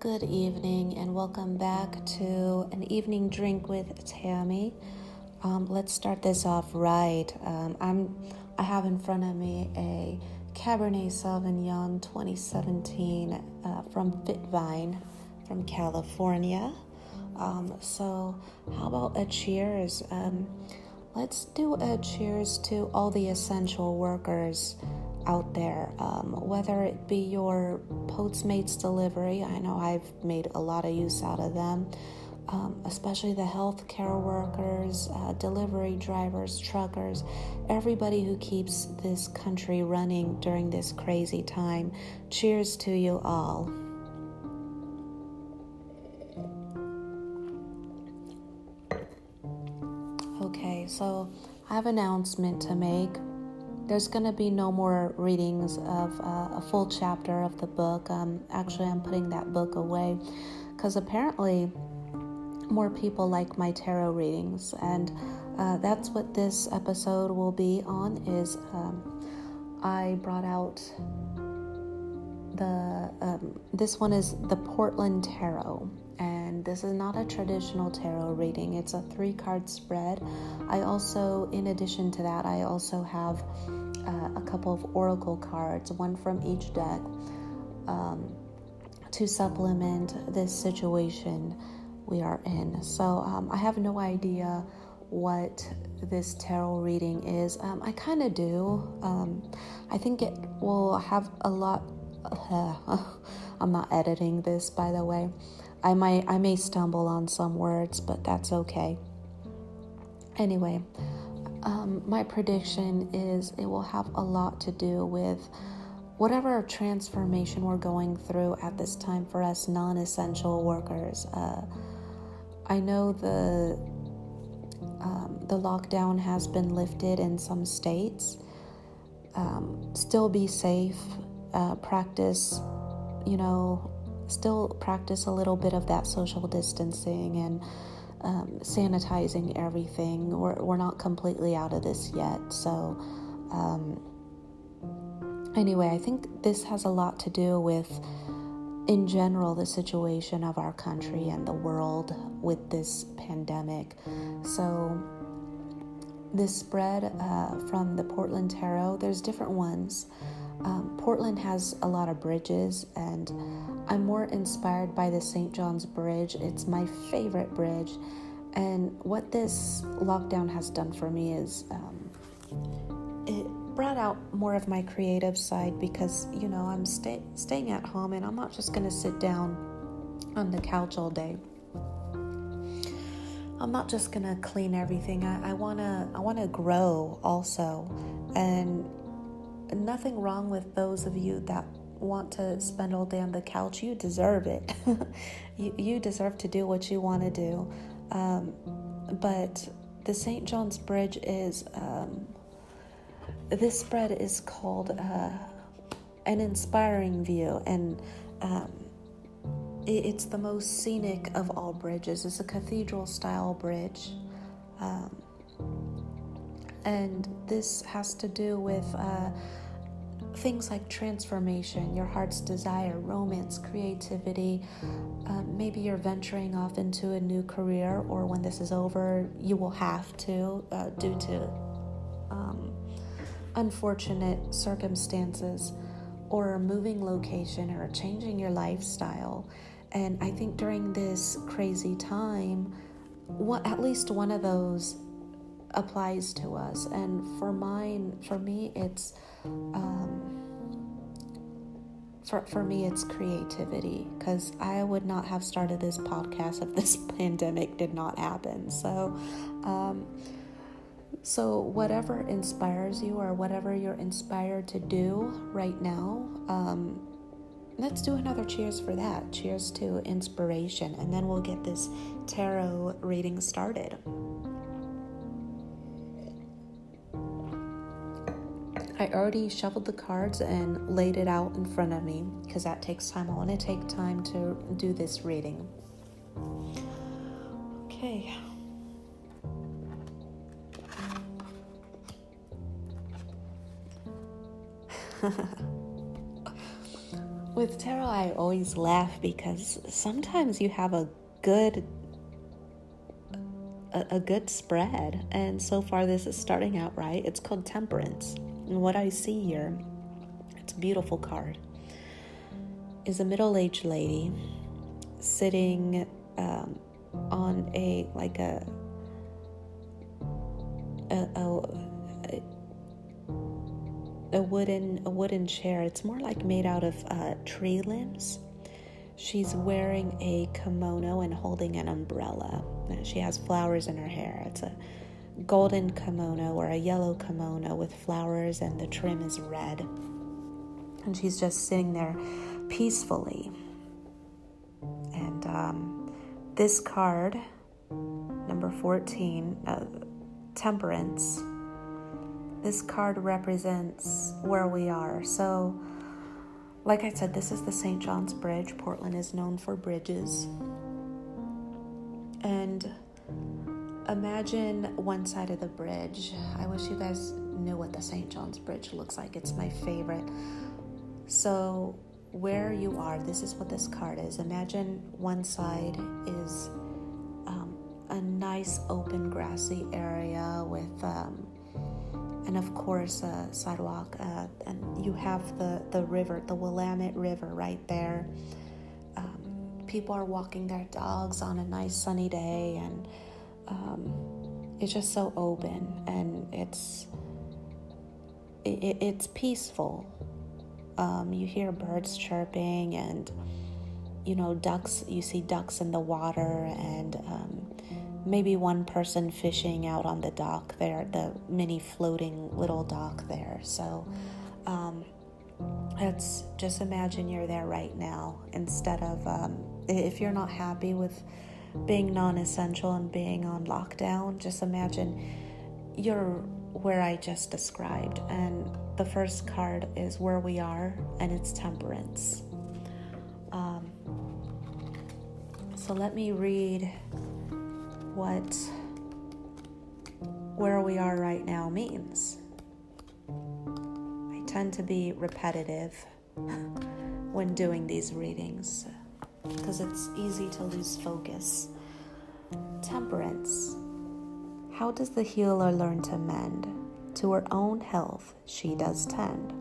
Good evening, and welcome back to an evening drink with Tammy. Um, let's start this off right. Um, I'm I have in front of me a Cabernet Sauvignon 2017 uh, from Fitvine from California. Um, so, how about a cheers? Um, let's do a cheers to all the essential workers out there, um, whether it be your Postmates delivery. I know I've made a lot of use out of them, um, especially the healthcare workers, uh, delivery drivers, truckers, everybody who keeps this country running during this crazy time. Cheers to you all. Okay, so I have an announcement to make there's going to be no more readings of uh, a full chapter of the book. Um, actually, I'm putting that book away because apparently more people like my tarot readings, and uh, that's what this episode will be on. Is um, I brought out the um, this one is the Portland Tarot, and this is not a traditional tarot reading. It's a three card spread. I also, in addition to that, I also have uh, a couple of oracle cards, one from each deck, um, to supplement this situation we are in. So um, I have no idea what this tarot reading is. Um, I kind of do. Um, I think it will have a lot. I'm not editing this, by the way. I might, I may stumble on some words, but that's okay. Anyway, um, my prediction is it will have a lot to do with whatever transformation we're going through at this time for us non essential workers. Uh, I know the um, the lockdown has been lifted in some states. Um, still be safe. Uh, practice, you know, still practice a little bit of that social distancing and um, sanitizing everything. We're, we're not completely out of this yet. So, um, anyway, I think this has a lot to do with, in general, the situation of our country and the world with this pandemic. So, this spread uh, from the Portland Tarot, there's different ones. Um, Portland has a lot of bridges, and I'm more inspired by the St. John's Bridge. It's my favorite bridge. And what this lockdown has done for me is um, it brought out more of my creative side because, you know, I'm stay- staying at home and I'm not just going to sit down on the couch all day. I'm not just gonna clean everything. I, I wanna I wanna grow also, and nothing wrong with those of you that want to spend all day on the couch. You deserve it. you you deserve to do what you want to do. Um, but the St. John's Bridge is um, this spread is called uh, an inspiring view, and um, it's the most scenic of all bridges. It's a cathedral style bridge. And this has to do with uh, things like transformation, your heart's desire, romance, creativity. Um, maybe you're venturing off into a new career, or when this is over, you will have to, uh, due to um, unfortunate circumstances, or moving location, or changing your lifestyle. And I think during this crazy time, what, at least one of those applies to us. And for mine, for me, it's um, for for me, it's creativity because I would not have started this podcast if this pandemic did not happen. So. Um, so, whatever inspires you or whatever you're inspired to do right now, um, let's do another cheers for that. Cheers to inspiration, and then we'll get this tarot reading started. I already shuffled the cards and laid it out in front of me because that takes time. I want to take time to do this reading. Okay. with tarot, I always laugh because sometimes you have a good a, a, good spread, and so far this is starting out right. It's called Temperance, and what I see here, it's a beautiful card, is a middle-aged lady sitting um, on a like a a, a, a wooden a wooden chair. It's more like made out of uh, tree limbs. She's wearing a kimono and holding an umbrella. She has flowers in her hair. It's a golden kimono or a yellow kimono with flowers, and the trim is red. And she's just sitting there peacefully. And um, this card, number 14, uh, Temperance this card represents where we are. So, like I said, this is the St. John's Bridge. Portland is known for bridges. And imagine one side of the bridge. I wish you guys knew what the St. John's Bridge looks like. It's my favorite. So, where you are, this is what this card is. Imagine one side is um, a nice open grassy area with um, and of course a sidewalk uh, and you have the, the river the willamette river right there um, people are walking their dogs on a nice sunny day and um, it's just so open and it's it, it's peaceful um, you hear birds chirping and you know ducks you see ducks in the water and um, maybe one person fishing out on the dock there, the mini floating little dock there. So um, let's just imagine you're there right now instead of, um, if you're not happy with being non essential and being on lockdown, just imagine you're where I just described. And the first card is where we are, and it's temperance. Um, so let me read what where we are right now means. I tend to be repetitive when doing these readings because it's easy to lose focus. Temperance. How does the healer learn to mend? To her own health she does tend.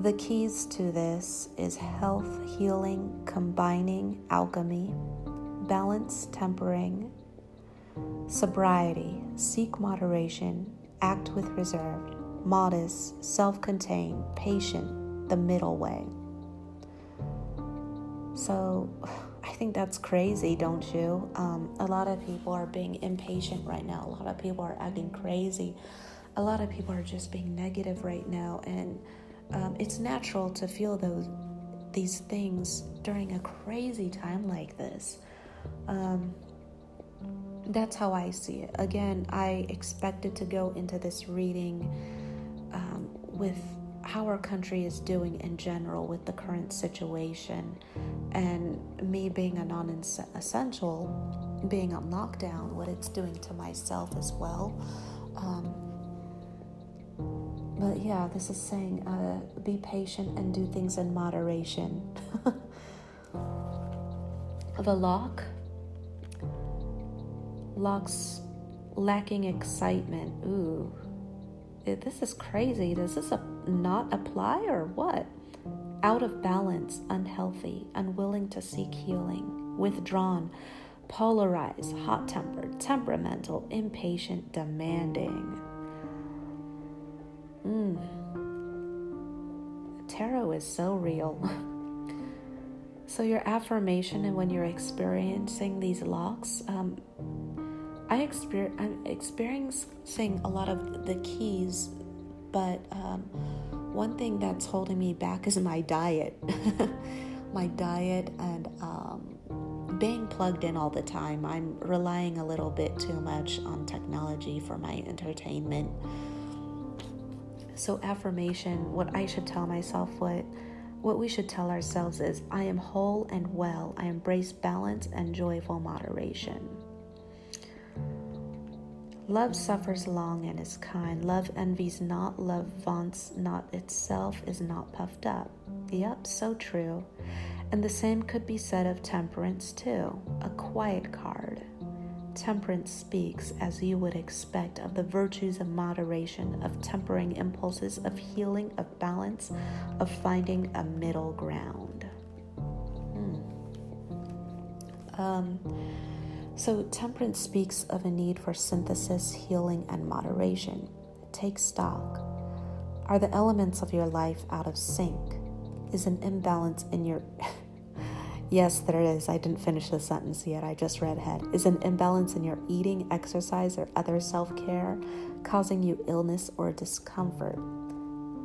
The keys to this is health, healing, combining, alchemy, balance, tempering, sobriety, seek moderation, act with reserve, modest, self contained, patient, the middle way. So, I think that's crazy, don't you? Um, a lot of people are being impatient right now. A lot of people are acting crazy. A lot of people are just being negative right now. And um, it's natural to feel those these things during a crazy time like this. Um, that's how I see it. Again, I expected to go into this reading um, with how our country is doing in general with the current situation, and me being a non essential, being on lockdown, what it's doing to myself as well. Um, but yeah, this is saying uh, be patient and do things in moderation. the lock locks lacking excitement. Ooh, this is crazy. Does this not apply or what? Out of balance, unhealthy, unwilling to seek healing, withdrawn, polarized, hot tempered, temperamental, impatient, demanding. Mm. Tarot is so real. so, your affirmation, and when you're experiencing these locks, um, I exper- I'm experiencing a lot of the keys, but um, one thing that's holding me back is my diet. my diet and um, being plugged in all the time. I'm relying a little bit too much on technology for my entertainment. So affirmation, what I should tell myself, what what we should tell ourselves is I am whole and well. I embrace balance and joyful moderation. Love suffers long and is kind. Love envies not. Love vaunts not itself, is not puffed up. Yep, so true. And the same could be said of temperance, too. A quiet card. Temperance speaks, as you would expect, of the virtues of moderation, of tempering impulses, of healing, of balance, of finding a middle ground. Hmm. Um, so, temperance speaks of a need for synthesis, healing, and moderation. Take stock. Are the elements of your life out of sync? Is an imbalance in your Yes, there is. I didn't finish the sentence yet. I just read ahead. Is an imbalance in your eating, exercise, or other self care causing you illness or discomfort?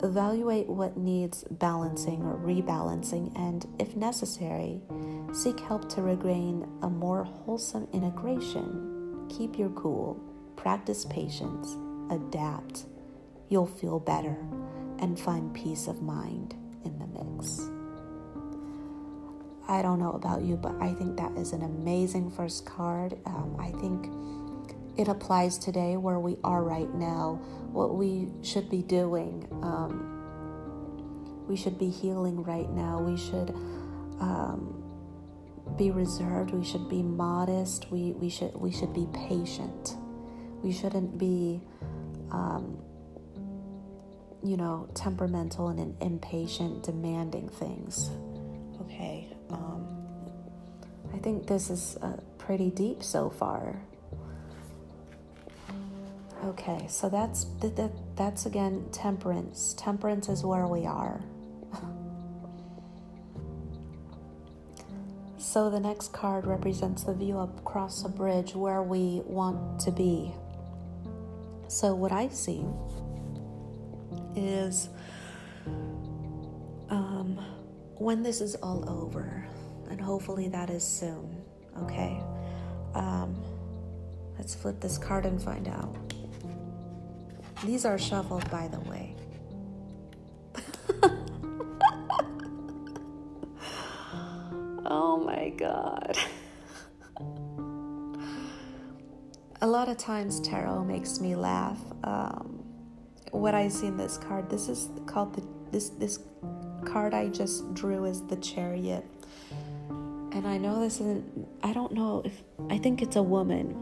Evaluate what needs balancing or rebalancing, and if necessary, seek help to regain a more wholesome integration. Keep your cool, practice patience, adapt. You'll feel better and find peace of mind in the mix. I don't know about you, but I think that is an amazing first card. Um, I think it applies today where we are right now, what we should be doing. Um, we should be healing right now. We should um, be reserved. We should be modest. We, we, should, we should be patient. We shouldn't be, um, you know, temperamental and impatient, demanding things. Okay. Um, I think this is uh, pretty deep so far. Okay, so that's that, that that's again temperance. Temperance is where we are. so the next card represents the view across a bridge where we want to be. So what I see is um, when this is all over, and hopefully that is soon, okay? Um, let's flip this card and find out. These are shuffled, by the way. oh my god. A lot of times tarot makes me laugh. Um, what I see in this card, this is called the this this card I just drew is the chariot. And I know this isn't, I don't know if, I think it's a woman.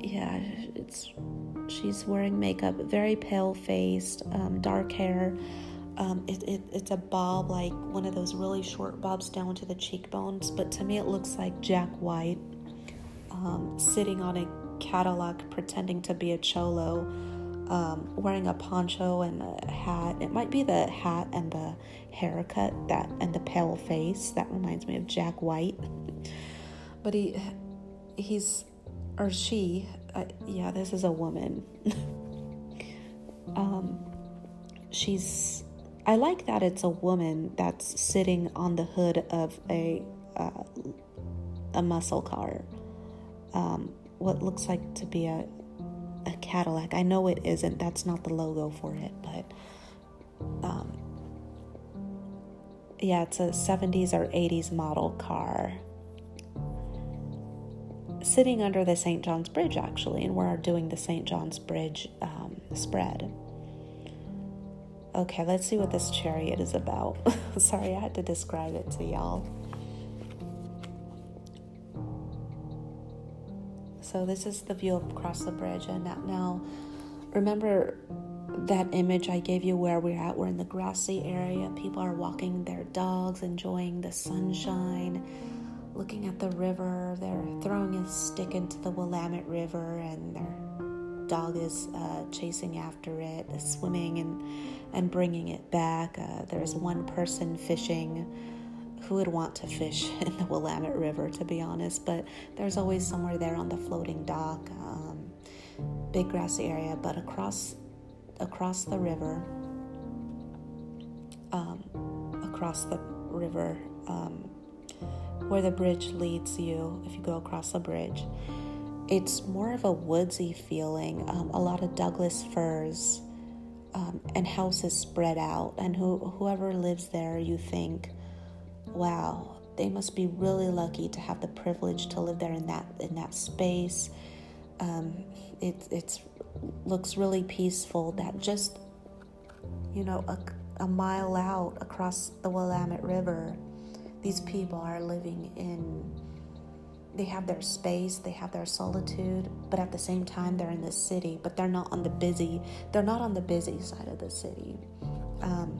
Yeah, it's, she's wearing makeup, very pale faced, um, dark hair. Um, it, it, it's a bob, like one of those really short bobs down to the cheekbones, but to me it looks like Jack White um, sitting on a Cadillac pretending to be a cholo um, wearing a poncho and a hat. It might be the hat and the haircut that and the pale face that reminds me of Jack White. But he, he's or she. Yeah, this is a woman. um, she's. I like that it's a woman that's sitting on the hood of a uh, a muscle car. Um, what looks like to be a a Cadillac. I know it isn't. That's not the logo for it, but um, yeah, it's a 70s or 80s model car. Sitting under the St. John's Bridge, actually, and we're doing the St. John's Bridge um, spread. Okay, let's see what this chariot is about. Sorry, I had to describe it to y'all. So this is the view across the bridge. And now, remember that image I gave you where we're at? We're in the grassy area. People are walking their dogs, enjoying the sunshine, looking at the river. They're throwing a stick into the Willamette River, and their dog is uh, chasing after it, swimming and and bringing it back. Uh, there's one person fishing who would want to fish in the Willamette River, to be honest, but there's always somewhere there on the floating dock, um, big grassy area, but across across the river, um, across the river, um, where the bridge leads you, if you go across the bridge, it's more of a woodsy feeling. Um, a lot of Douglas firs um, and houses spread out, and who, whoever lives there, you think wow, they must be really lucky to have the privilege to live there in that in that space. Um, it it's looks really peaceful. That just you know a, a mile out across the Willamette River, these people are living in. They have their space, they have their solitude, but at the same time they're in the city, but they're not on the busy. They're not on the busy side of the city. Um,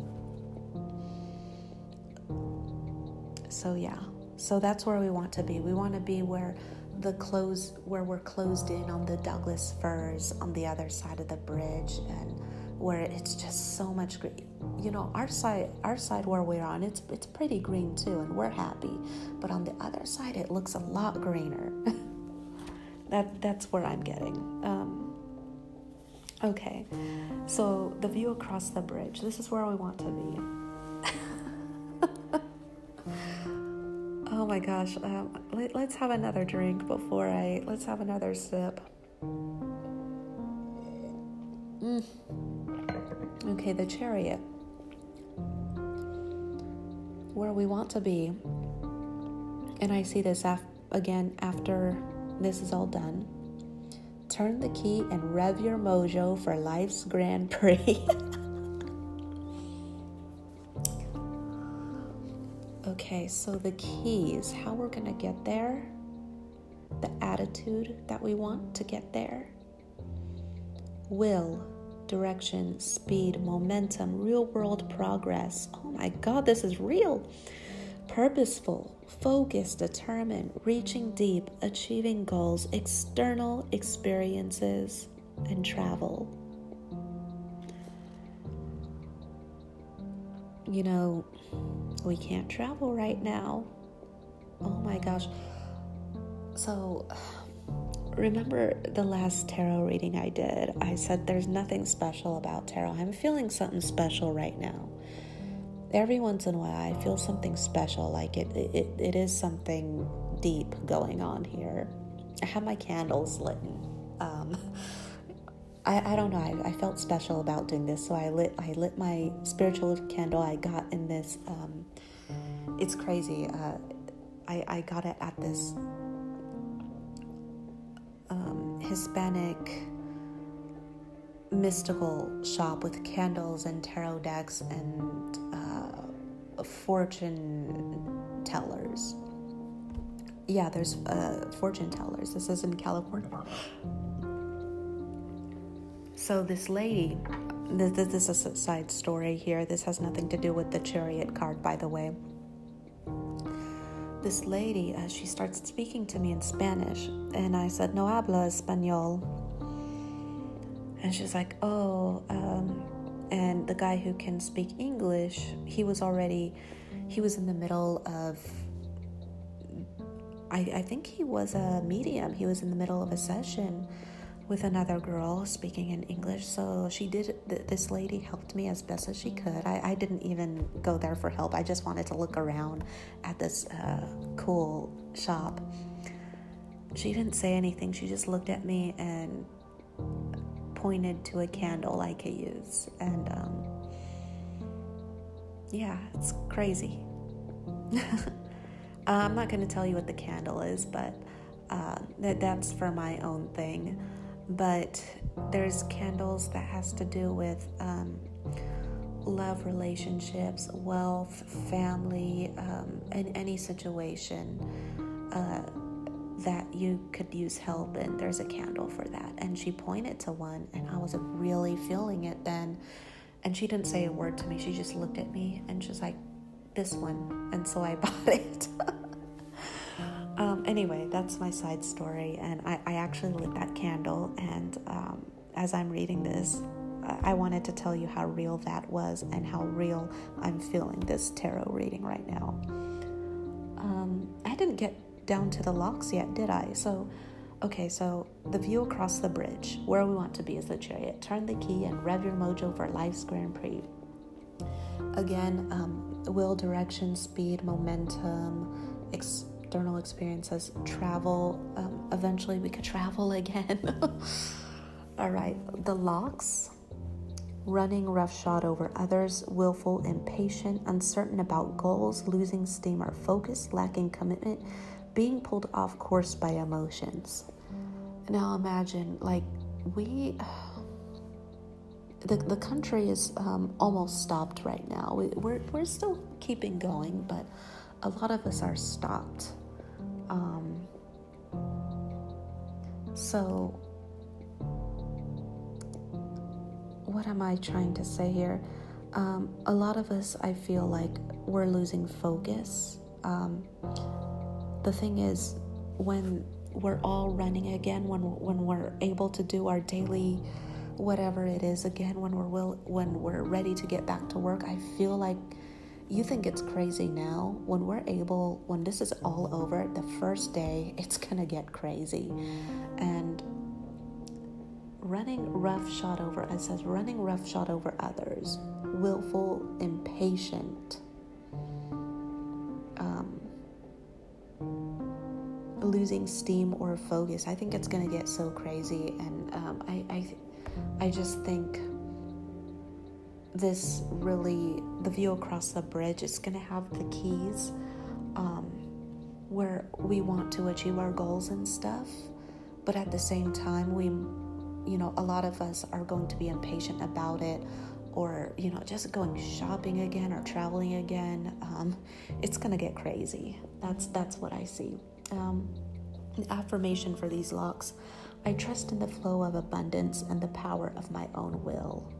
so yeah, so that's where we want to be. We want to be where the close where we're closed in on the Douglas firs on the other side of the bridge and where it's just so much green. You know, our side our side where we're on, it's it's pretty green too and we're happy. But on the other side it looks a lot greener. that that's where I'm getting. Um, okay. So the view across the bridge. This is where we want to be. Oh my gosh. Um, let, let's have another drink before I. Let's have another sip. Mm. Okay, the chariot. Where we want to be. And I see this af- again after this is all done. Turn the key and rev your mojo for life's Grand Prix. Okay, so the keys, how we're going to get there, the attitude that we want to get there, will, direction, speed, momentum, real world progress. Oh my God, this is real. Purposeful, focused, determined, reaching deep, achieving goals, external experiences, and travel. You know, we can't travel right now. Oh my gosh. So, remember the last tarot reading I did? I said there's nothing special about tarot. I'm feeling something special right now. Every once in a while, I feel something special, like it, it, it is something deep going on here. I have my candles lit. Um, I, I don't know. I, I felt special about doing this, so I lit I lit my spiritual candle I got in this. Um, it's crazy. Uh, I I got it at this um, Hispanic mystical shop with candles and tarot decks and uh, fortune tellers. Yeah, there's uh, fortune tellers. This is in California. So this lady, this, this is a side story here. This has nothing to do with the chariot card, by the way. This lady, uh, she starts speaking to me in Spanish, and I said, "No habla español." And she's like, "Oh," um, and the guy who can speak English, he was already, he was in the middle of. I, I think he was a medium. He was in the middle of a session with another girl speaking in English. So she did, th- this lady helped me as best as she could. I, I, didn't even go there for help, I just wanted to look around at this uh, cool shop. She didn't say anything, she just looked at me and pointed to a candle I could use. And um, yeah, it's crazy. I'm not going to tell you what the candle is, but uh, that that's for my own thing but there's candles that has to do with um, love relationships wealth family um, in any situation uh, that you could use help in there's a candle for that. And she pointed to one and i was really feeling it then. And she didn't say a word to me she just looked at me and she's like this one. And so i bought it anyway, that's my side story, and I, I actually lit that candle. And um, as I'm reading this, I wanted to tell you how real that was and how real I'm feeling this tarot reading right now. Um, I didn't get down to the locks yet, did I? So, okay, so the view across the bridge, where we want to be is the chariot. Turn the key and rev your mojo for life's Grand Prix. Again, um, will, direction, speed, momentum, external experiences, travel. Um, eventually, we could travel again. All right, the locks running roughshod over others, willful, impatient, uncertain about goals, losing steam or focus, lacking commitment, being pulled off course by emotions. now imagine, like, we. The, the country is um, almost stopped right now. We, we're, we're still keeping going, but a lot of us are stopped. Um, so, what am I trying to say here? Um, a lot of us, I feel like we're losing focus. Um, the thing is, when we're all running again, when when we're able to do our daily whatever it is again, when we're will, when we're ready to get back to work, I feel like you think it's crazy now. When we're able, when this is all over, the first day, it's gonna get crazy, and running roughshod over it says running roughshod over others willful impatient um, losing steam or focus. I think it's to get so crazy. And um, I, I i just think this really the view across the bridge is going to have the keys um, where we want to achieve our goals and stuff but at the same time we you know, a lot of us are going to be impatient about it or, you know, just going shopping again or traveling again. Um, it's going to get crazy. That's, that's what I see. Um, affirmation for these locks I trust in the flow of abundance and the power of my own will.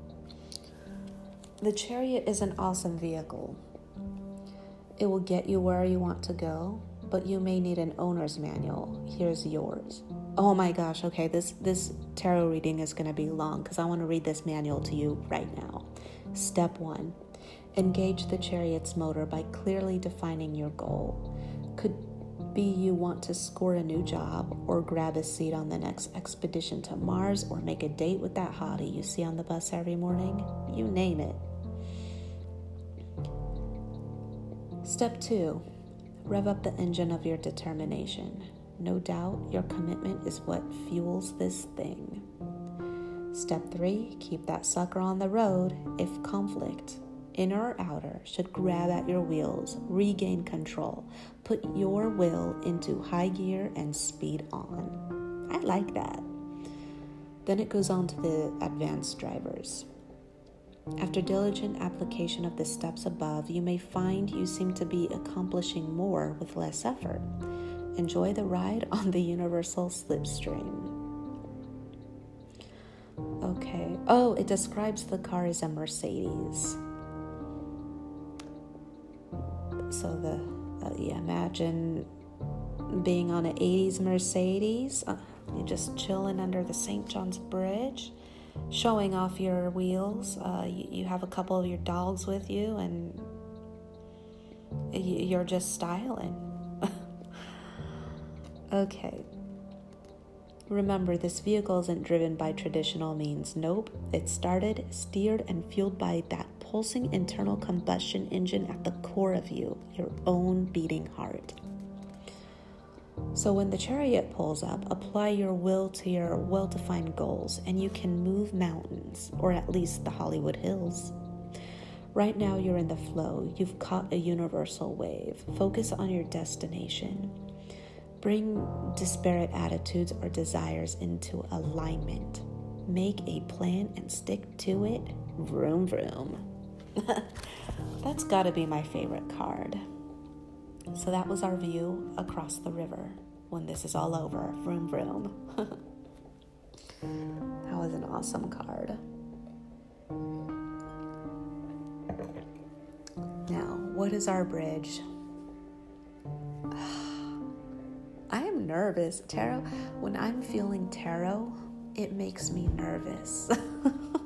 The chariot is an awesome vehicle. It will get you where you want to go, but you may need an owner's manual. Here's yours. Oh my gosh, okay, this this tarot reading is going to be long cuz I want to read this manual to you right now. Step 1. Engage the chariot's motor by clearly defining your goal. Could be you want to score a new job or grab a seat on the next expedition to Mars or make a date with that hottie you see on the bus every morning. You name it. Step 2. Rev up the engine of your determination. No doubt your commitment is what fuels this thing. Step three keep that sucker on the road if conflict, inner or outer, should grab at your wheels. Regain control. Put your will into high gear and speed on. I like that. Then it goes on to the advanced drivers. After diligent application of the steps above, you may find you seem to be accomplishing more with less effort. Enjoy the ride on the Universal Slipstream. Okay. Oh, it describes the car as a Mercedes. So the uh, yeah, imagine being on an 80s Mercedes. Uh, you're just chilling under the St. John's Bridge, showing off your wheels. Uh, you, you have a couple of your dogs with you, and you're just styling. Okay. Remember, this vehicle isn't driven by traditional means. Nope. It's started, steered, and fueled by that pulsing internal combustion engine at the core of you, your own beating heart. So, when the chariot pulls up, apply your will to your well defined goals, and you can move mountains, or at least the Hollywood Hills. Right now, you're in the flow. You've caught a universal wave. Focus on your destination. Bring disparate attitudes or desires into alignment. Make a plan and stick to it. Vroom, vroom. That's got to be my favorite card. So that was our view across the river when this is all over. Vroom, vroom. that was an awesome card. Now, what is our bridge? I am nervous. Tarot, when I'm feeling tarot, it makes me nervous.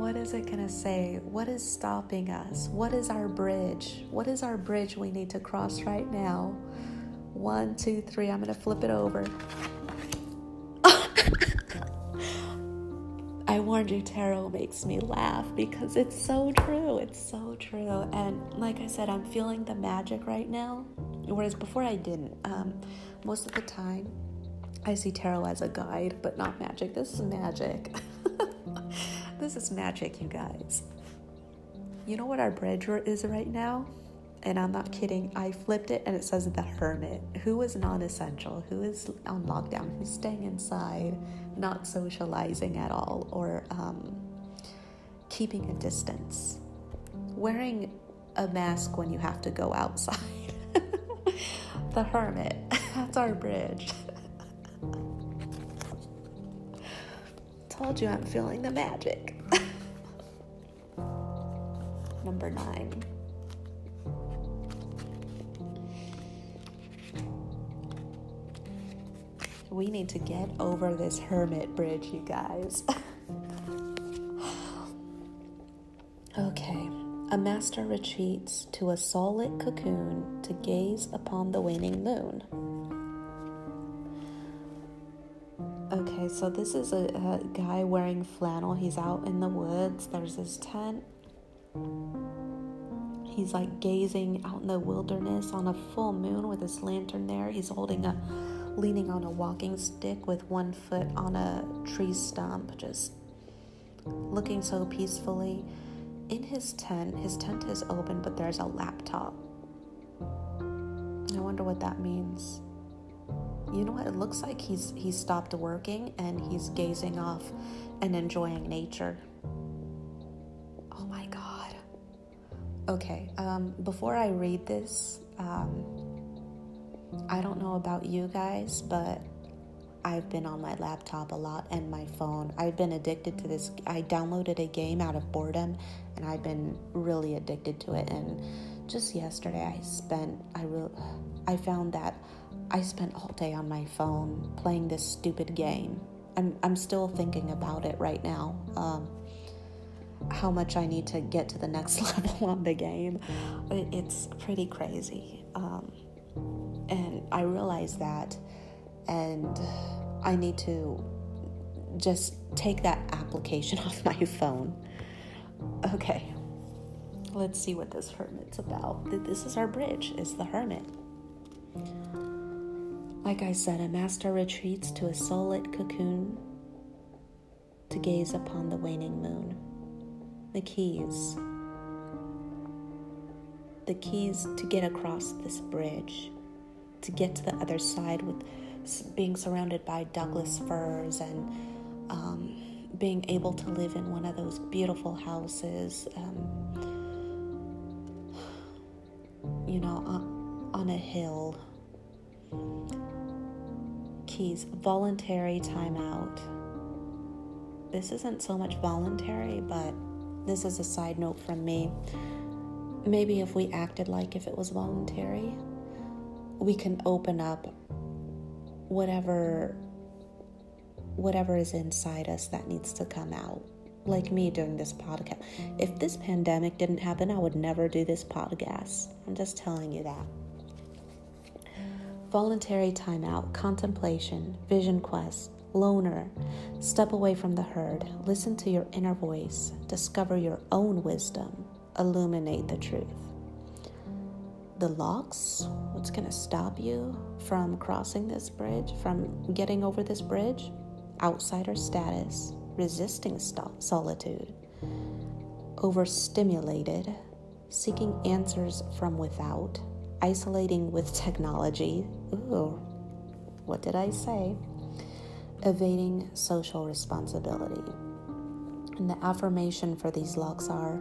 what is it going to say? What is stopping us? What is our bridge? What is our bridge we need to cross right now? One, two, three. I'm going to flip it over. I warned you, tarot makes me laugh because it's so true. It's so true. And like I said, I'm feeling the magic right now. Whereas before I didn't. Um, most of the time, I see tarot as a guide, but not magic. This is magic. this is magic, you guys. You know what our bridge is right now? and I'm not kidding, I flipped it and it says the hermit. Who is non essential? Who is on lockdown? Who's staying inside, not socializing at all, or um, keeping a distance? Wearing a mask when you have to go outside. the hermit. That's our bridge. Told you I'm feeling the magic. Number nine. We need to get over this hermit bridge, you guys. okay. A master retreats to a solid cocoon to gaze upon the waning moon. Okay, so this is a, a, guy wearing flannel. He's out in the woods. There's his tent. He's like gazing out in the wilderness on a full moon with his lantern there. He's holding a leaning on a walking stick with one foot on a tree stump, just looking so peacefully. In his tent, his tent is open, but there's a laptop. I wonder what that means. You know what? It looks like he's he stopped working and he's gazing off and enjoying nature. Oh my god. Okay, um, before I read this, um, I don't know about you guys, but I've been on my laptop a lot and my phone. I've been addicted to this. I downloaded a game out of boredom and I've been really addicted to it. And just yesterday, I spent, I, re- I found that I spent all day on my phone playing this stupid game. I'm, I'm still thinking about it right now. Um, how much I need to get to the next level on the game. It's pretty crazy. Um, and I realized that, and I need to just take that application off my phone. Okay, let's see what this hermit's about. This is our bridge, it's the hermit. Like I said, a master retreats to a solid cocoon to gaze upon the waning moon. The keys. The keys to get across this bridge to get to the other side with being surrounded by Douglas firs and um, being able to live in one of those beautiful houses, um, you know, on, on a hill. Keys, voluntary timeout. This isn't so much voluntary, but this is a side note from me. Maybe if we acted like if it was voluntary, we can open up whatever whatever is inside us that needs to come out like me doing this podcast if this pandemic didn't happen i would never do this podcast i'm just telling you that voluntary timeout contemplation vision quest loner. Step away from the herd. Listen to your inner voice. Discover your own wisdom. Illuminate the truth. The locks, what's going to stop you from crossing this bridge, from getting over this bridge? Outsider status, resisting st- solitude, overstimulated, seeking answers from without, isolating with technology. Ooh, what did I say? Evading social responsibility. And the affirmation for these locks are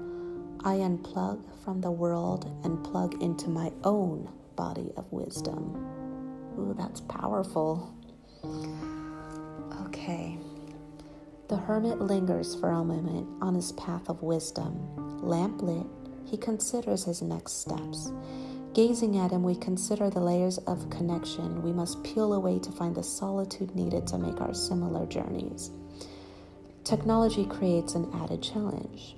I unplug from the world and plug into my own body of wisdom. Ooh, that's powerful. Okay. The hermit lingers for a moment on his path of wisdom. Lamp lit, he considers his next steps. Gazing at him, we consider the layers of connection we must peel away to find the solitude needed to make our similar journeys. Technology creates an added challenge.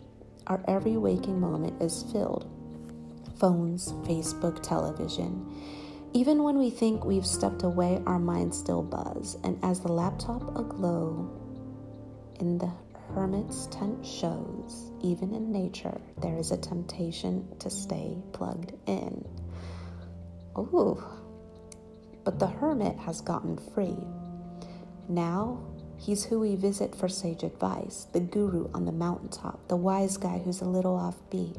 Our every waking moment is filled phones, Facebook, television. Even when we think we've stepped away, our minds still buzz. And as the laptop aglow in the hermit's tent shows, even in nature, there is a temptation to stay plugged in. Ooh, but the hermit has gotten free. Now He's who we visit for sage advice, the guru on the mountaintop, the wise guy who's a little offbeat.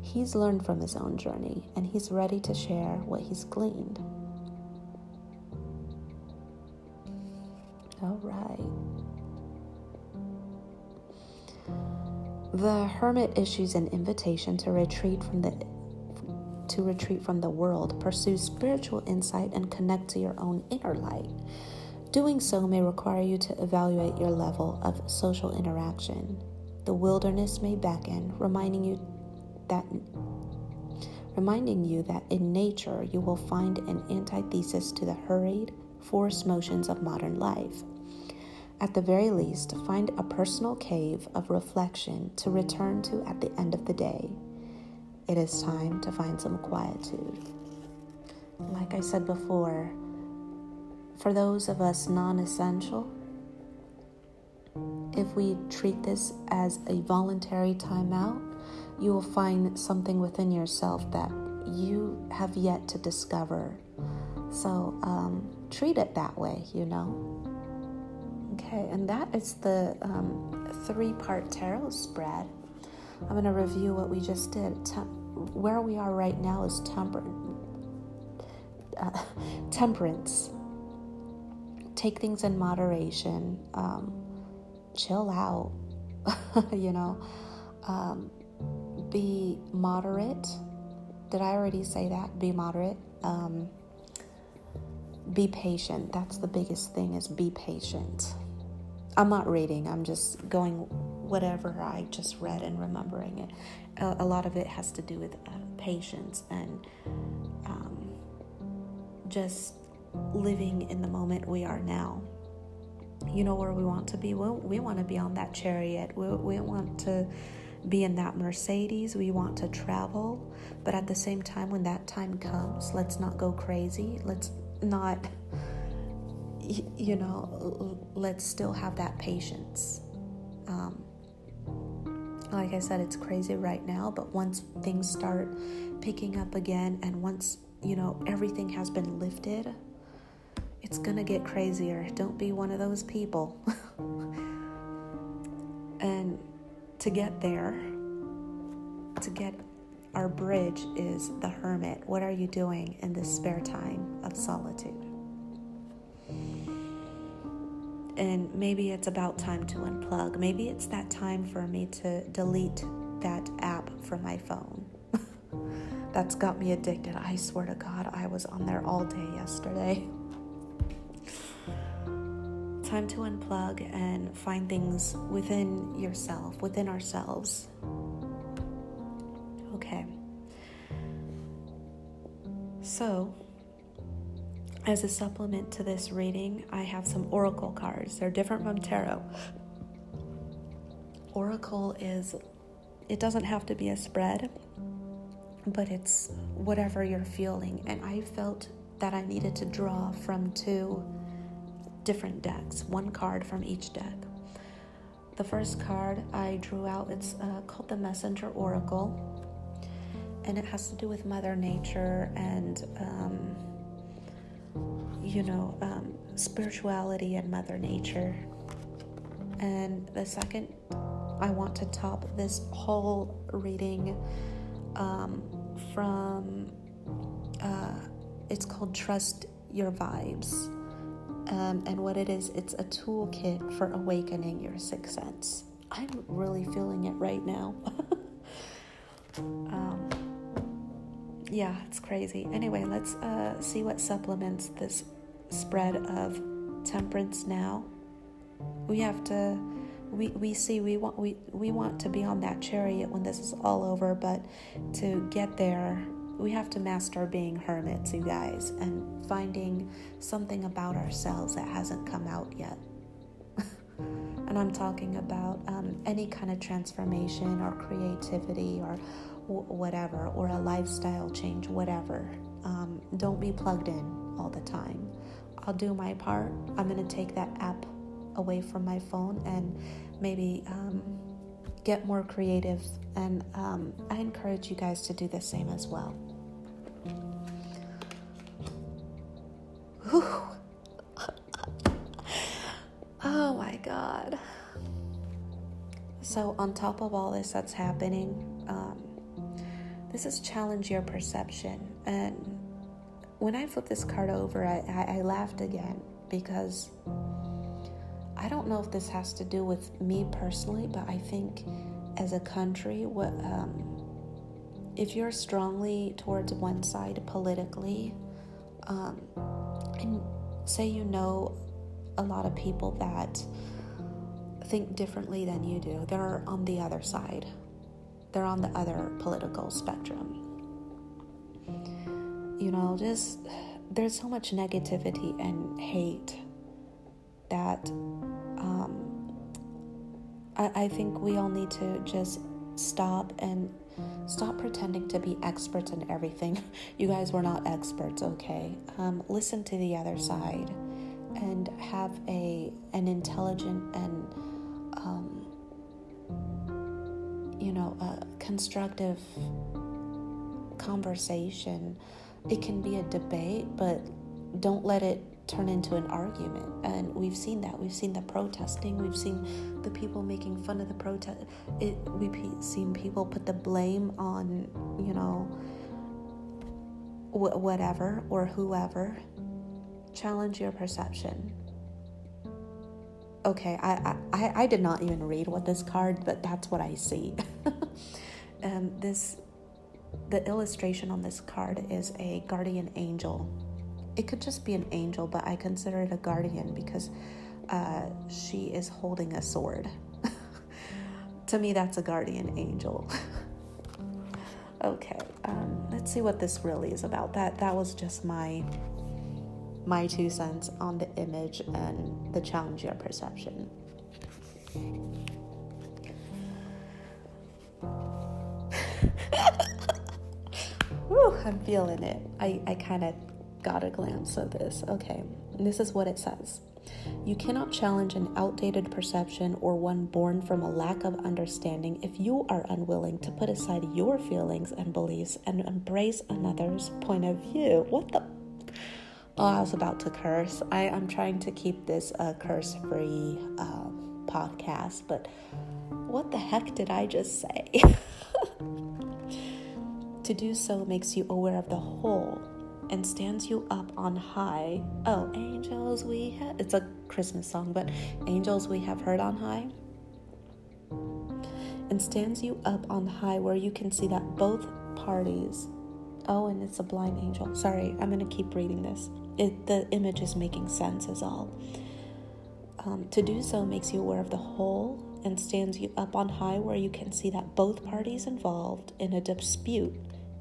He's learned from his own journey and he's ready to share what he's gleaned. All right. The hermit issues an invitation to retreat from the to retreat from the world, pursue spiritual insight and connect to your own inner light. Doing so may require you to evaluate your level of social interaction. The wilderness may beckon, reminding you that reminding you that in nature you will find an antithesis to the hurried, forced motions of modern life. At the very least, find a personal cave of reflection to return to at the end of the day. It is time to find some quietude. Like I said before, for those of us non essential, if we treat this as a voluntary timeout, you will find something within yourself that you have yet to discover. So um, treat it that way, you know. Okay, and that is the um, three part tarot spread. I'm going to review what we just did. Tem- where we are right now is temper- uh, temperance take things in moderation, um, chill out, you know, um, be moderate. Did I already say that? Be moderate. Um, be patient. That's the biggest thing is be patient. I'm not reading, I'm just going whatever I just read and remembering it. A, a lot of it has to do with uh, patience and um, just living in the moment we are now. You know where we want to be? We, we want to be on that chariot. We, we want to be in that Mercedes. We want to travel. But at the same time, when that time comes, let's not go crazy. Let's not, you know, let's still have that patience. Um, like I said, it's crazy right now, but once things start picking up again and once, you know, everything has been lifted, it's gonna get crazier. Don't be one of those people. and to get there, to get our bridge is the hermit. What are you doing in this spare time of solitude? And maybe it's about time to unplug. Maybe it's that time for me to delete that app from my phone. That's got me addicted. I swear to God, I was on there all day yesterday time to unplug and find things within yourself, within ourselves. Okay. So, as a supplement to this reading, I have some oracle cards. They're different from tarot. Oracle is, it doesn't have to be a spread, but it's whatever you're feeling. And I felt that I needed to draw from two different decks, one card from each deck. The first card I drew out, it's uh, called the Messenger Oracle, and it has to do with Mother Nature and, um, you know, um, spirituality and Mother Nature. And the second, I want to top this whole reading um, from, uh, it's called Trust Your Vibes um, and what it is, it's a toolkit for awakening your sixth sense. I'm really feeling it right now. um, yeah, it's crazy. Anyway, let's uh, see what supplements this spread of temperance now. We have to. We, we see we want we, we want to be on that chariot when this is all over but to get there we have to master being hermits, you guys, and finding something about ourselves that hasn't come out yet. and I'm talking about um, any kind of transformation or creativity or whatever, or a lifestyle change, whatever. Um, don't be plugged in all the time. I'll do my part. I'm going to take that app away from my phone and maybe um, get more creative. And um, I encourage you guys to do the same as well. oh my God. So, on top of all this that's happening, um, this is challenge your perception. And when I flipped this card over, I, I, I laughed again because I don't know if this has to do with me personally, but I think as a country, what um, if you're strongly towards one side politically, um, and say you know a lot of people that think differently than you do, they're on the other side, they're on the other political spectrum. You know, just there's so much negativity and hate that um, I, I think we all need to just stop and stop pretending to be experts in everything. You guys were not experts, okay? Um, listen to the other side and have a an intelligent and you know a constructive conversation. It can be a debate, but don't let it turn into an argument. And we've seen that. We've seen the protesting. We've seen the people making fun of the protest. It, we've seen people put the blame on, you know, wh- whatever or whoever. Challenge your perception. Okay, I, I, I did not even read what this card, but that's what I see. um, this, the illustration on this card is a guardian angel it could just be an angel, but I consider it a guardian because uh, she is holding a sword. to me, that's a guardian angel. okay, um, let's see what this really is about. That that was just my my two cents on the image and the challenge your perception. Whew, I'm feeling it. I, I kind of got a glance of this. Okay, this is what it says. You cannot challenge an outdated perception or one born from a lack of understanding if you are unwilling to put aside your feelings and beliefs and embrace another's point of view. What the? Oh, I was about to curse. I, am trying to keep this a curse free uh, podcast, but what the heck did I just say? to do so makes you aware of the whole and stands you up on high. Oh, angels we have. It's a Christmas song, but angels we have heard on high. And stands you up on high where you can see that both parties. Oh, and it's a blind angel. Sorry, I'm going to keep reading this. It, the image is making sense, is all. Um, to do so makes you aware of the whole and stands you up on high where you can see that both parties involved in a dispute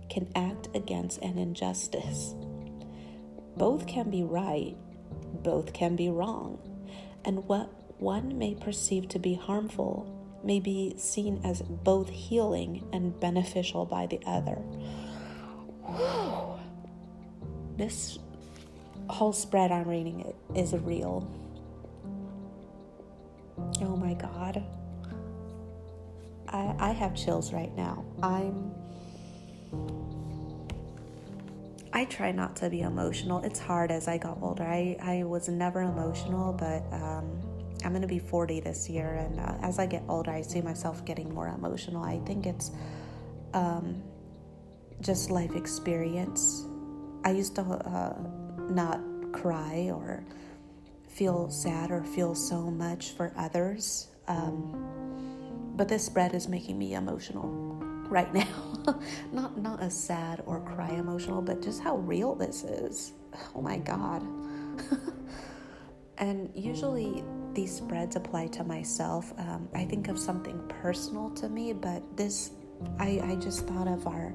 can act against an injustice. Both can be right, both can be wrong, and what one may perceive to be harmful may be seen as both healing and beneficial by the other. Whew. This whole spread I'm reading it is real. Oh my god. I, I have chills right now. I'm I try not to be emotional. It's hard as I got older. I, I was never emotional, but um, I'm going to be 40 this year, and uh, as I get older, I see myself getting more emotional. I think it's um, just life experience. I used to uh, not cry or feel sad or feel so much for others, um, but this spread is making me emotional right now. not not a sad or cry emotional, but just how real this is. Oh my god. and usually these spreads apply to myself. Um, I think of something personal to me, but this I, I just thought of our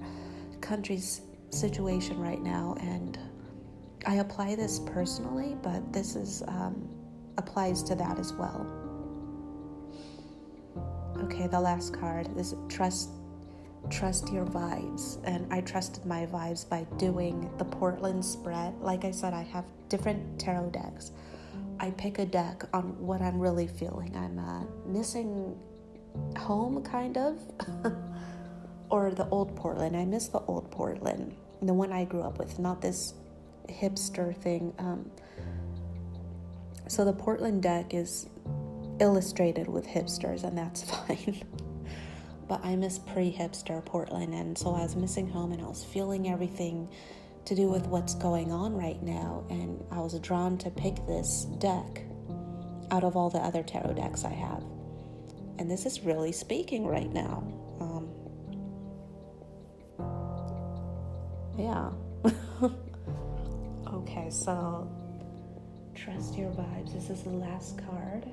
country's situation right now and I apply this personally, but this is um, applies to that as well. Okay, the last card is trust trust your vibes. And I trusted my vibes by doing the Portland spread. Like I said, I have different tarot decks. I pick a deck on what I'm really feeling. I'm uh, missing home, kind of, or the old Portland. I miss the old Portland, the one I grew up with, not this hipster thing. Um, so the Portland deck is illustrated with hipsters, and that's fine. but I miss pre hipster Portland. And so I was missing home and I was feeling everything to do with what's going on right now. And I was drawn to pick this deck out of all the other tarot decks I have. And this is really speaking right now. Um, yeah. okay, so trust your vibes. This is the last card.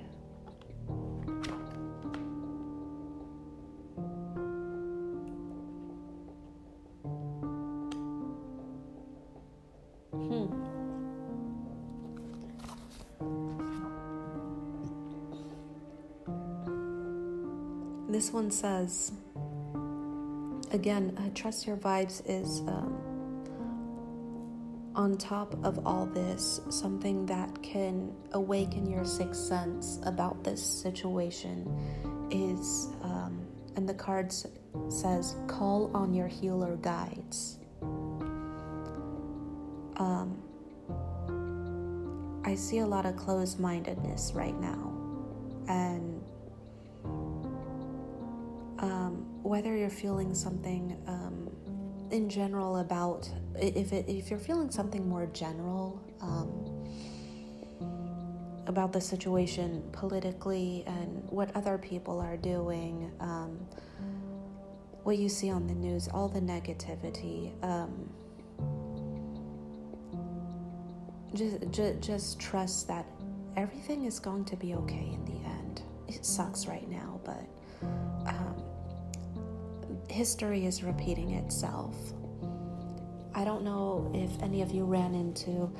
this one says, again, uh, trust your vibes is um, on top of all this, something that can awaken your sixth sense about this situation is, um, and the card says, call on your healer guides. Um, I see a lot of closed mindedness right now, and um, whether you're feeling something um, in general about if it, if you're feeling something more general um, about the situation politically and what other people are doing, um, what you see on the news, all the negativity. Um, just, just, just trust that everything is going to be okay in the end. It sucks right now, but history is repeating itself. I don't know if any of you ran into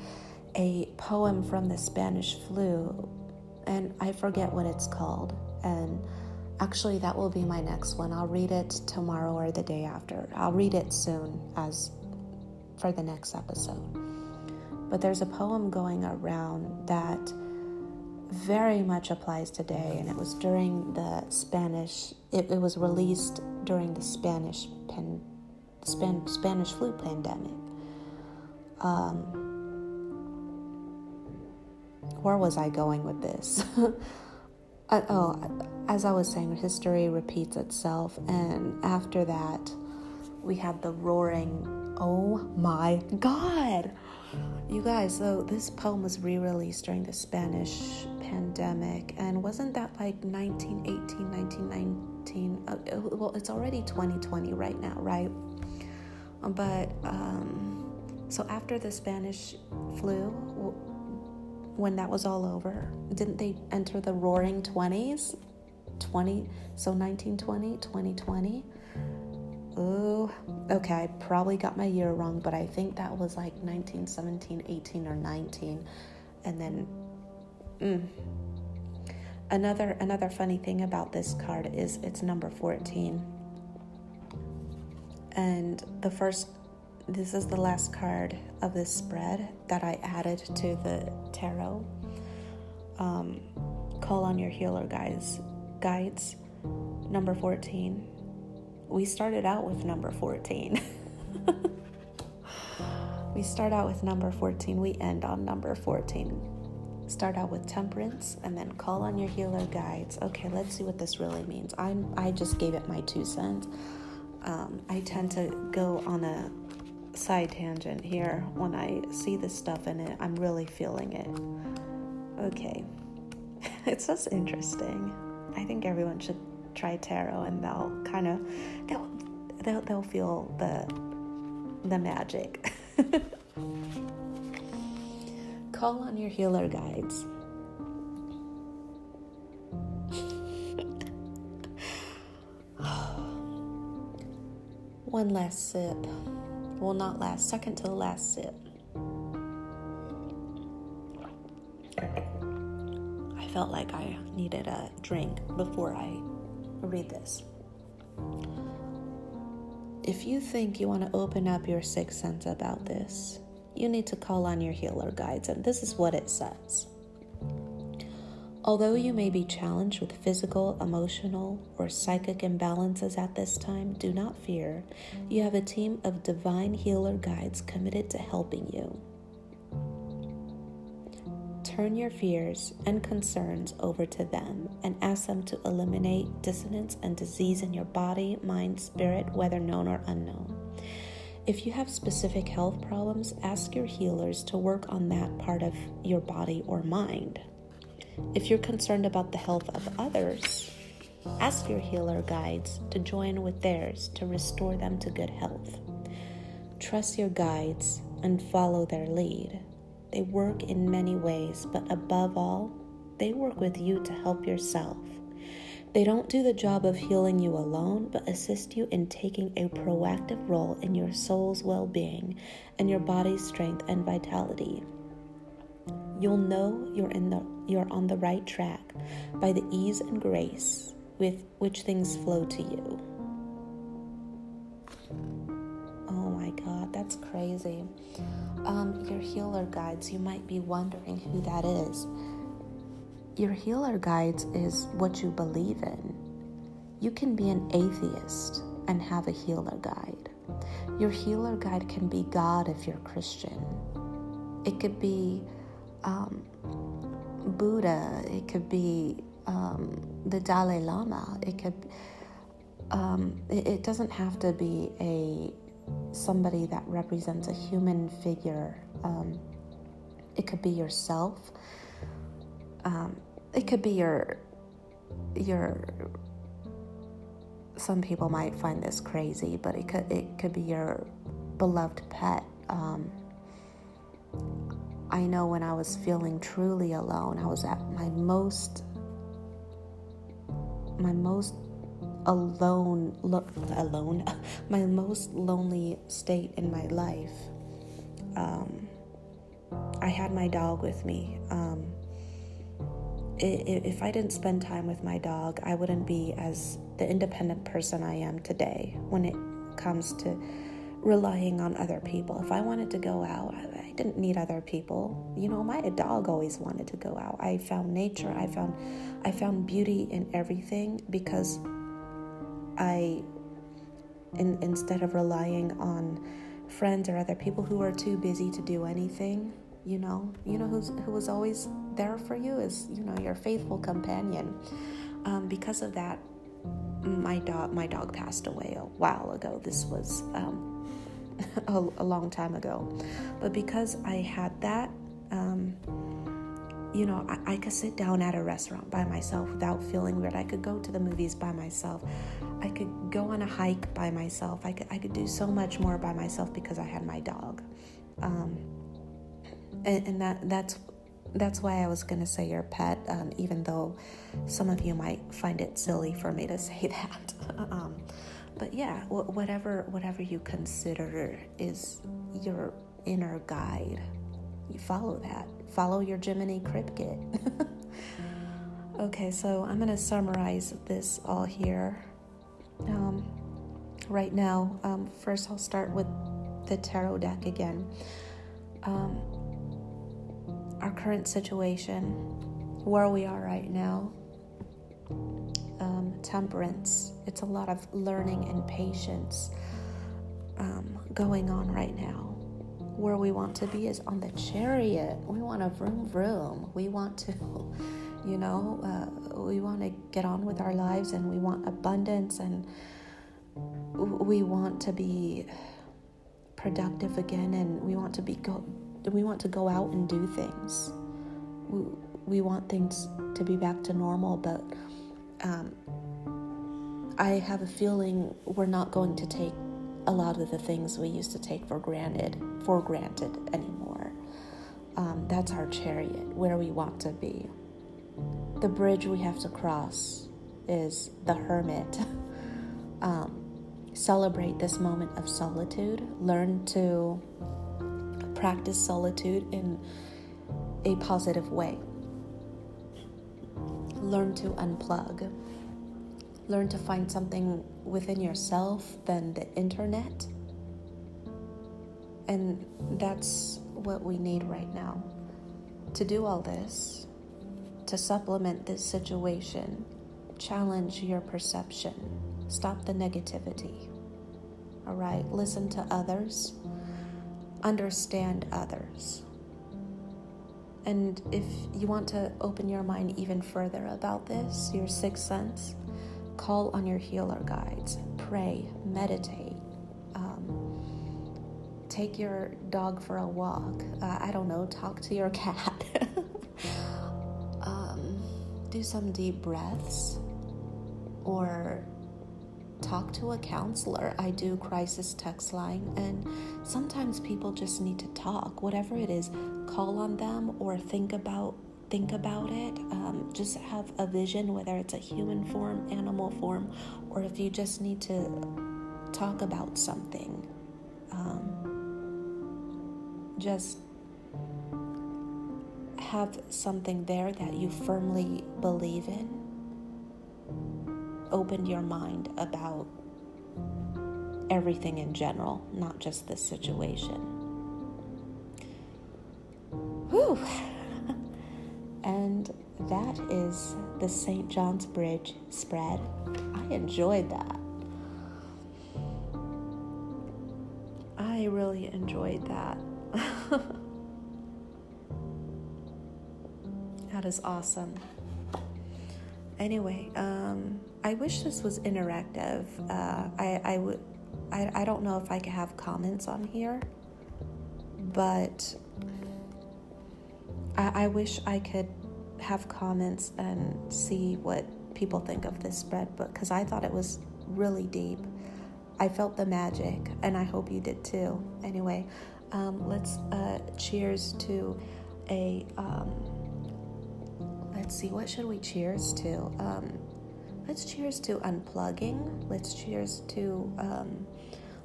a poem from the Spanish flu, and I forget what it's called. And actually, that will be my next one. I'll read it tomorrow or the day after. I'll read it soon as for the next episode. But there's a poem going around that very much applies today, and it was during the Spanish, it, it was released during the Spanish pen, Span, Spanish flu pandemic. Um, where was I going with this? uh, oh, as I was saying, history repeats itself, and after that, we had the roaring. Oh my God! You guys, so this poem was re released during the Spanish pandemic, and wasn't that like 1918, 1919? Uh, well, it's already 2020 right now, right? But, um, so after the Spanish flu, when that was all over, didn't they enter the roaring 20s? 20, so 1920, 2020 oh, okay, I probably got my year wrong, but I think that was like 1917, 18, or 19. And then, mm. another another funny thing about this card is it's number 14. And the first, this is the last card of this spread that I added to the tarot. Um, call on your healer guys, guides, number 14 we started out with number 14. we start out with number 14, we end on number 14. Start out with temperance and then call on your healer guides. Okay, let's see what this really means. I'm I just gave it my two cents. Um, I tend to go on a side tangent here when I see this stuff in it. I'm really feeling it. Okay. it's just interesting. I think everyone should try tarot and they'll kind of they'll, they'll they'll feel the the magic. Call on your healer guides. One last sip. Well, not last, second to the last sip. I felt like I needed a drink before I read this. If you think you want to open up your sixth sense about this, you need to call on your healer guides, and this is what it says. Although you may be challenged with physical, emotional, or psychic imbalances at this time, do not fear. You have a team of divine healer guides committed to helping you. Turn your fears and concerns over to them and ask them to eliminate dissonance and disease in your body, mind, spirit, whether known or unknown. If you have specific health problems, ask your healers to work on that part of your body or mind. If you're concerned about the health of others, ask your healer guides to join with theirs to restore them to good health. Trust your guides and follow their lead. They work in many ways, but above all, they work with you to help yourself. They don't do the job of healing you alone, but assist you in taking a proactive role in your soul's well being and your body's strength and vitality. You'll know you're, in the, you're on the right track by the ease and grace with which things flow to you. Oh my God, that's crazy um, your healer guides, you might be wondering who that is. Your healer guides is what you believe in. You can be an atheist and have a healer guide. Your healer guide can be God if you're Christian. It could be um, Buddha. It could be um, the Dalai Lama. It could. Um, it, it doesn't have to be a somebody that represents a human figure. Um, it could be yourself. Um, it could be your your. Some people might find this crazy, but it could it could be your beloved pet. Um, I know when I was feeling truly alone, I was at my most my most alone, lo- alone, my most lonely state in my life. Um, I had my dog with me. Um, if I didn't spend time with my dog, I wouldn't be as the independent person I am today when it comes to relying on other people. If I wanted to go out, I didn't need other people. You know, my dog always wanted to go out. I found nature. I found I found beauty in everything because I, in, instead of relying on friends or other people who are too busy to do anything, you know, you know who's who was always there for you is you know your faithful companion. Um, because of that, my dog my dog passed away a while ago. This was um, a, a, long time ago, but because I had that. Um, you know, I, I, could sit down at a restaurant by myself without feeling weird. I could go to the movies by myself. I could go on a hike by myself. I could I could do so much more by myself because I had my dog. Um, and, and, that that's that's why I was gonna say your pet, um, even though some of you might find it silly for me to say that. um, but yeah, whatever whatever you consider is your inner guide, you follow that follow your Jiminy Cricket. okay, so I'm going to summarize this all here. Um, right now, um, first I'll start with the tarot deck again. Um, our current situation, where we are right now, um, temperance. It's a lot of learning and patience um, going on right now where we want to be is on the chariot. We want to vroom vroom. We want to, you know, uh, we want to get on with our lives and we want abundance and we want to be productive again and we want to be go we want to go out and do things. We, we want things to be back to normal, but um, I have a feeling we're not going to take a lot of the things we used to take for granted for granted anymore. Um, that's our chariot, where we want to be. The bridge we have to cross is the hermit. um, celebrate this moment of solitude. Learn to practice solitude in a positive way. Learn to unplug learn to find something within yourself than the internet. And that's what we need right now. To do all this, to supplement this situation, challenge your perception, stop the negativity. All right, listen to others, understand others. and if you want to open your mind even further about this, your sixth sense, call on your healer guides, pray, meditate, um, take your dog for a walk. Uh, I don't know, talk to your cat. um, do some deep breaths or talk to a counselor. I do crisis text line, and sometimes people just need to talk. Whatever it is, call on them or think about think about it. Um, just have a vision, whether it's a human form, animal form, or if you just need to talk about something. Um, just have something there that you firmly believe in opened your mind about everything in general, not just this situation. Whew. And that is the St. John's Bridge spread. I enjoyed that. I really enjoyed that. that is awesome. Anyway, um, I wish this was interactive. Uh, I, I would. I, I don't know if I could have comments on here, but I, I wish I could have comments and see what people think of this spread book because I thought it was really deep. I felt the magic, and I hope you did too. Anyway, um, let's uh, cheers to a. Um, let's see, what should we cheers to? Um, let's cheers to unplugging. Let's cheers to um,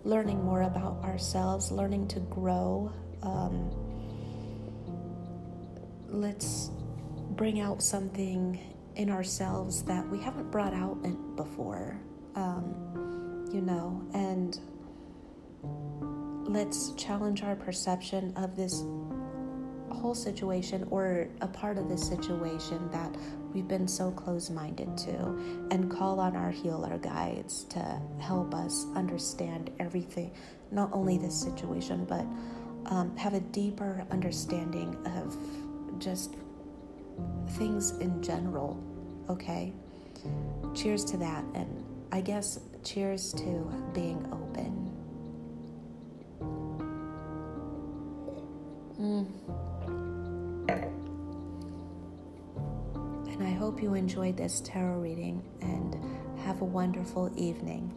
learning more about ourselves, learning to grow. Let's bring out something in ourselves that we haven't brought out before, um, you know, and let's challenge our perception of this whole situation or a part of this situation that we've been so close minded to, and call on our healer guides to help us understand everything, not only this situation, but um, have a deeper understanding of just things in general. Okay? Cheers to that, and I guess cheers to being open. Mm. And I hope you enjoyed this tarot reading and have a wonderful evening.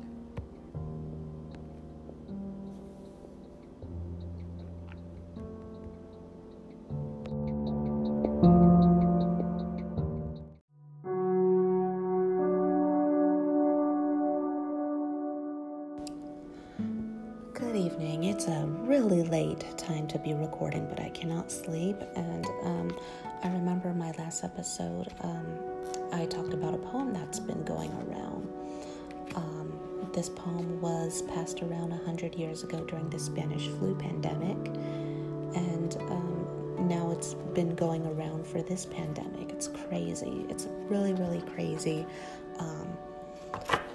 This poem was passed around 100 years ago during the Spanish flu pandemic, and um, now it's been going around for this pandemic. It's crazy. It's really, really crazy. Um,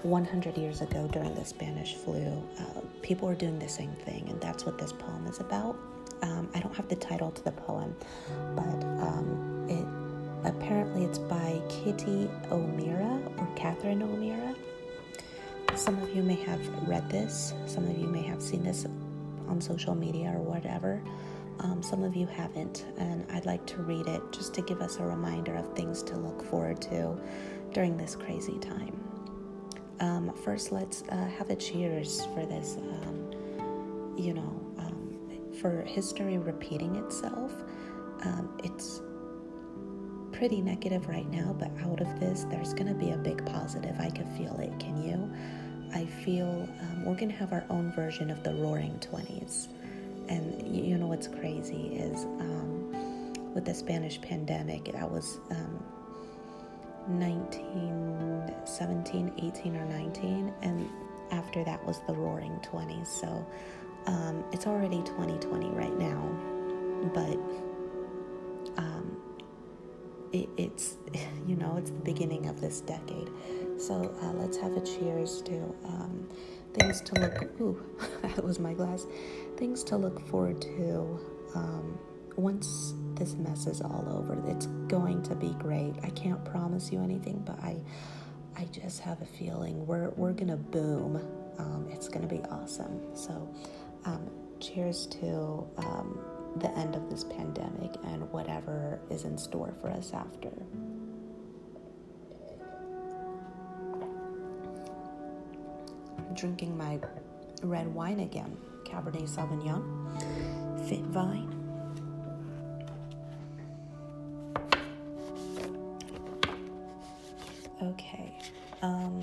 100 years ago during the Spanish flu, uh, people were doing the same thing, and that's what this poem is about. Um, I don't have the title to the poem, but um, it apparently it's by Kitty O'Meara or Catherine O'Meara. Some of you may have read this, some of you may have seen this on social media or whatever. Um, some of you haven't, and I'd like to read it just to give us a reminder of things to look forward to during this crazy time. Um, first, let's uh, have a cheers for this, um, you know, for history repeating itself. Um, it's pretty negative right now, but out of this, there's going to be a big positive. I can feel it. Can you? I feel um, we're going to have our own version of the roaring 20s. And you, know what's crazy is um, with the Spanish pandemic, that was 1917, 18, or 19. And after that was the roaring 20s. So um, it's already 2020 right now, but um, it, it's, you know, it's the beginning of this decade. So uh, let's have a cheers to um, things to look, ooh, that was my glass, things to look forward to um, once this mess is all over, it's going to be great. I can't promise you anything, but I I just have a feeling we're we're gonna boom. Um, it's gonna be awesome. So, um, cheers to um, the end of this pandemic and whatever is in store for us after. Drinking my red wine again, Cabernet Sauvignon, FitVine. Okay. Um,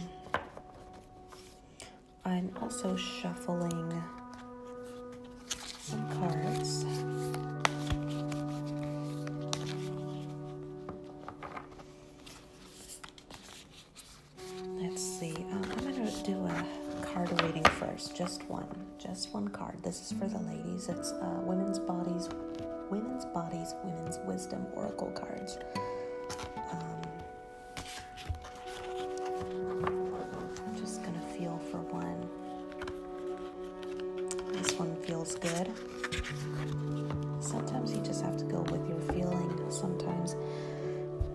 I'm also shuffling some cards. Card. This is for the ladies. It's uh, Women's Bodies, Women's Bodies, Women's Wisdom Oracle cards. Um, I'm just to feel for one. This one feels good. Sometimes you just have to go with your feeling. Sometimes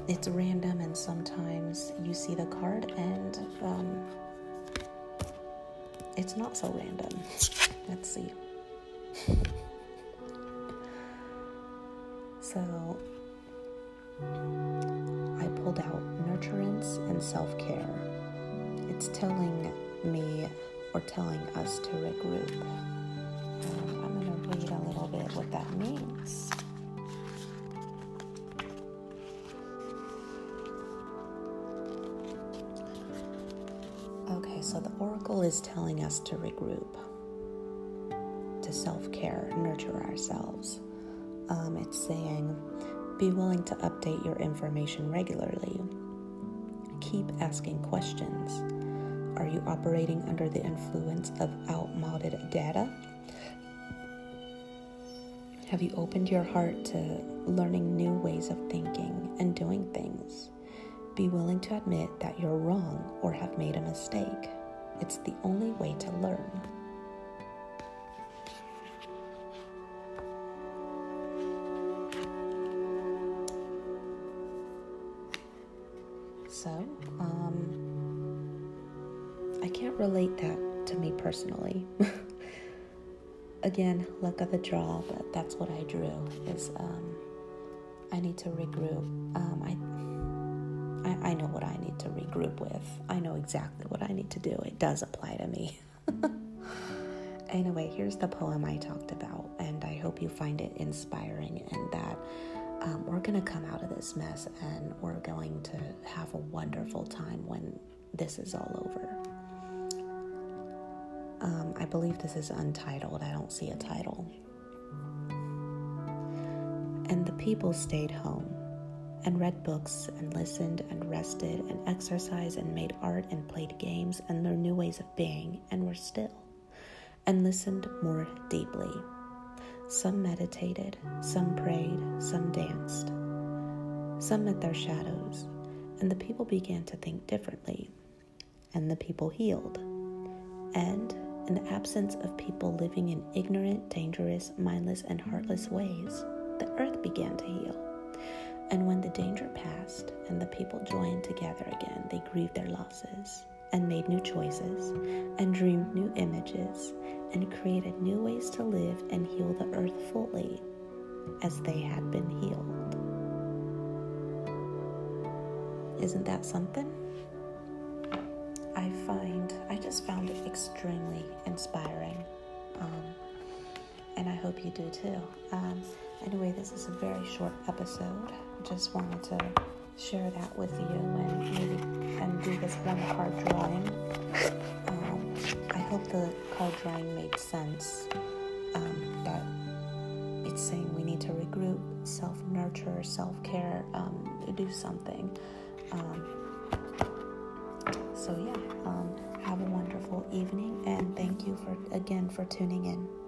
it's random, and sometimes you see the card and um, it's not so random. Let's see. So I pulled out nurturance and self care. It's telling me or telling us to regroup. And I'm going to read a little bit what that means. Okay, so the oracle is telling us to regroup, self care, nurture ourselves. Um, it's saying, be willing to update your information regularly. Keep asking questions. Are you operating under the influence of outmoded data? Have you opened your heart to learning new ways of thinking and doing things? Be willing to admit that you're wrong or have made a mistake. It's the only way to learn. Relate that to me personally. Again, luck of the draw, but that's what I drew. Is um, I need to regroup. Um, I, I I know what I need to regroup with. I know exactly what I need to do. It does apply to me. anyway, here's the poem I talked about, and I hope you find it inspiring and that um, we're going to come out of this mess and we're going to have a wonderful time when this is all over. Um, I believe this is untitled. I don't see a title. And the people stayed home and read books and listened and rested and exercised and made art and played games and learned new ways of being and were still and listened more deeply. Some meditated, some prayed, some danced, some met their shadows, and the people began to think differently, and the people healed. And in the absence of people living in ignorant, dangerous, mindless, and heartless ways, the earth began to heal. And when the danger passed and the people joined together again, they grieved their losses and made new choices and dreamed new images and created new ways to live and heal the earth fully as they had been healed. Isn't that something? I find, I just found it extremely inspiring. Um, and I hope you do too. Um, anyway, this is a very short episode. Just wanted to share that with you and maybe and do this one card drawing. Um, I hope the card drawing made sense. Um, that it's saying we need to regroup, self nurture, self care, um, do something. Um, so yeah, um, have a wonderful evening, and thank you for again for tuning in.